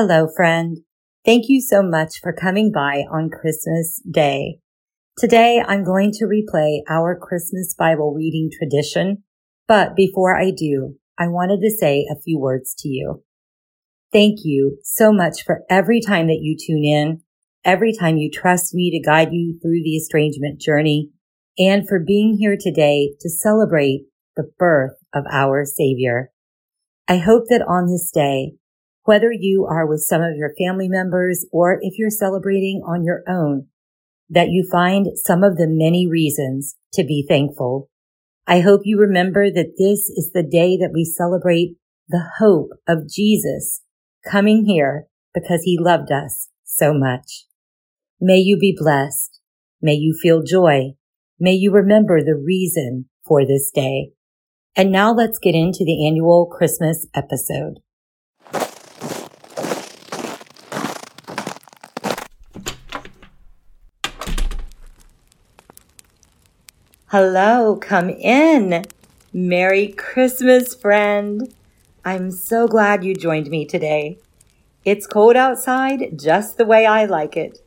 Hello, friend. Thank you so much for coming by on Christmas Day. Today, I'm going to replay our Christmas Bible reading tradition. But before I do, I wanted to say a few words to you. Thank you so much for every time that you tune in, every time you trust me to guide you through the estrangement journey, and for being here today to celebrate the birth of our Savior. I hope that on this day, whether you are with some of your family members or if you're celebrating on your own, that you find some of the many reasons to be thankful. I hope you remember that this is the day that we celebrate the hope of Jesus coming here because he loved us so much. May you be blessed. May you feel joy. May you remember the reason for this day. And now let's get into the annual Christmas episode. Hello, come in. Merry Christmas, friend. I'm so glad you joined me today. It's cold outside just the way I like it.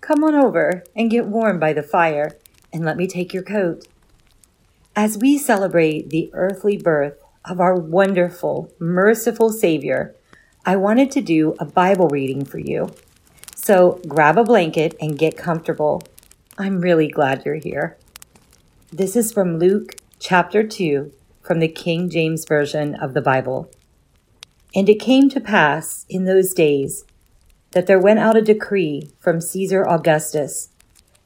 Come on over and get warm by the fire and let me take your coat. As we celebrate the earthly birth of our wonderful, merciful Savior, I wanted to do a Bible reading for you. So grab a blanket and get comfortable. I'm really glad you're here. This is from Luke chapter 2 from the King James Version of the Bible. And it came to pass in those days that there went out a decree from Caesar Augustus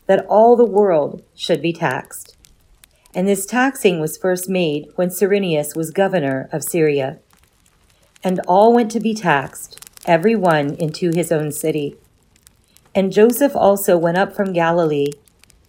that all the world should be taxed. And this taxing was first made when Cyrenius was governor of Syria. And all went to be taxed, every one into his own city. And Joseph also went up from Galilee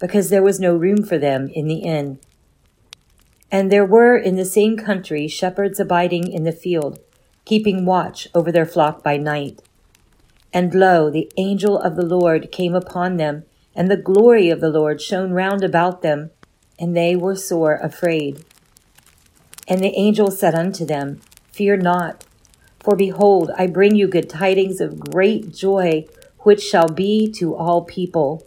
because there was no room for them in the inn. And there were in the same country shepherds abiding in the field, keeping watch over their flock by night. And lo, the angel of the Lord came upon them, and the glory of the Lord shone round about them, and they were sore afraid. And the angel said unto them, Fear not, for behold, I bring you good tidings of great joy, which shall be to all people.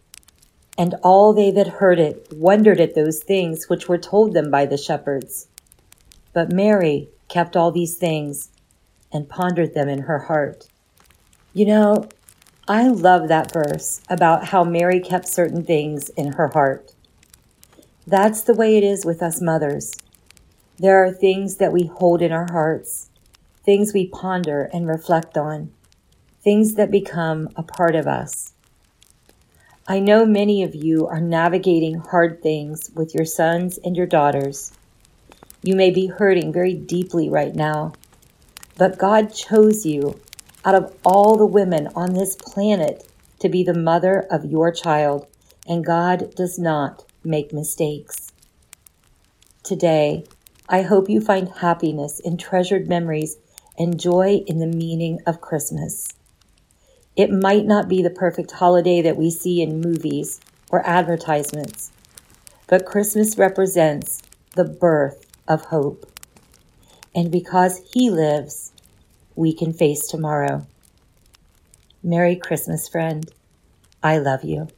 And all they that heard it wondered at those things which were told them by the shepherds. But Mary kept all these things and pondered them in her heart. You know, I love that verse about how Mary kept certain things in her heart. That's the way it is with us mothers. There are things that we hold in our hearts, things we ponder and reflect on, things that become a part of us. I know many of you are navigating hard things with your sons and your daughters. You may be hurting very deeply right now, but God chose you out of all the women on this planet to be the mother of your child, and God does not make mistakes. Today, I hope you find happiness in treasured memories and joy in the meaning of Christmas. It might not be the perfect holiday that we see in movies or advertisements, but Christmas represents the birth of hope. And because He lives, we can face tomorrow. Merry Christmas, friend. I love you.